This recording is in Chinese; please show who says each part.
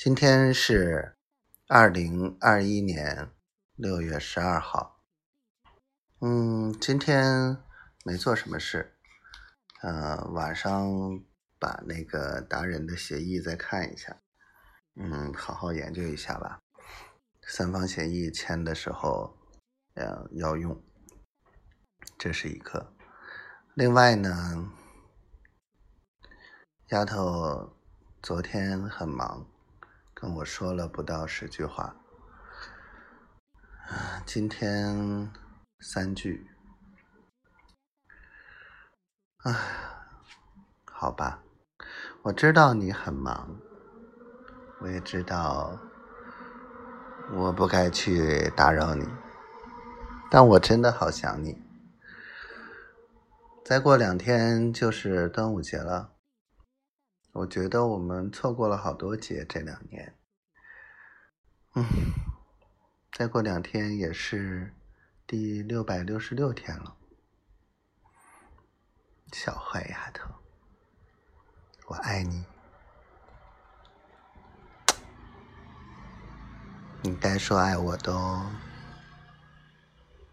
Speaker 1: 今天是二零二一年六月十二号。嗯，今天没做什么事。呃，晚上把那个达人的协议再看一下。嗯，好好研究一下吧。三方协议签的时候，呃，要用。这是一个。另外呢，丫头昨天很忙。跟我说了不到十句话，今天三句，唉，好吧，我知道你很忙，我也知道我不该去打扰你，但我真的好想你。再过两天就是端午节了。我觉得我们错过了好多节，这两年。嗯，再过两天也是第六百六十六天了。小坏丫头，我爱你。你该说爱我的哦。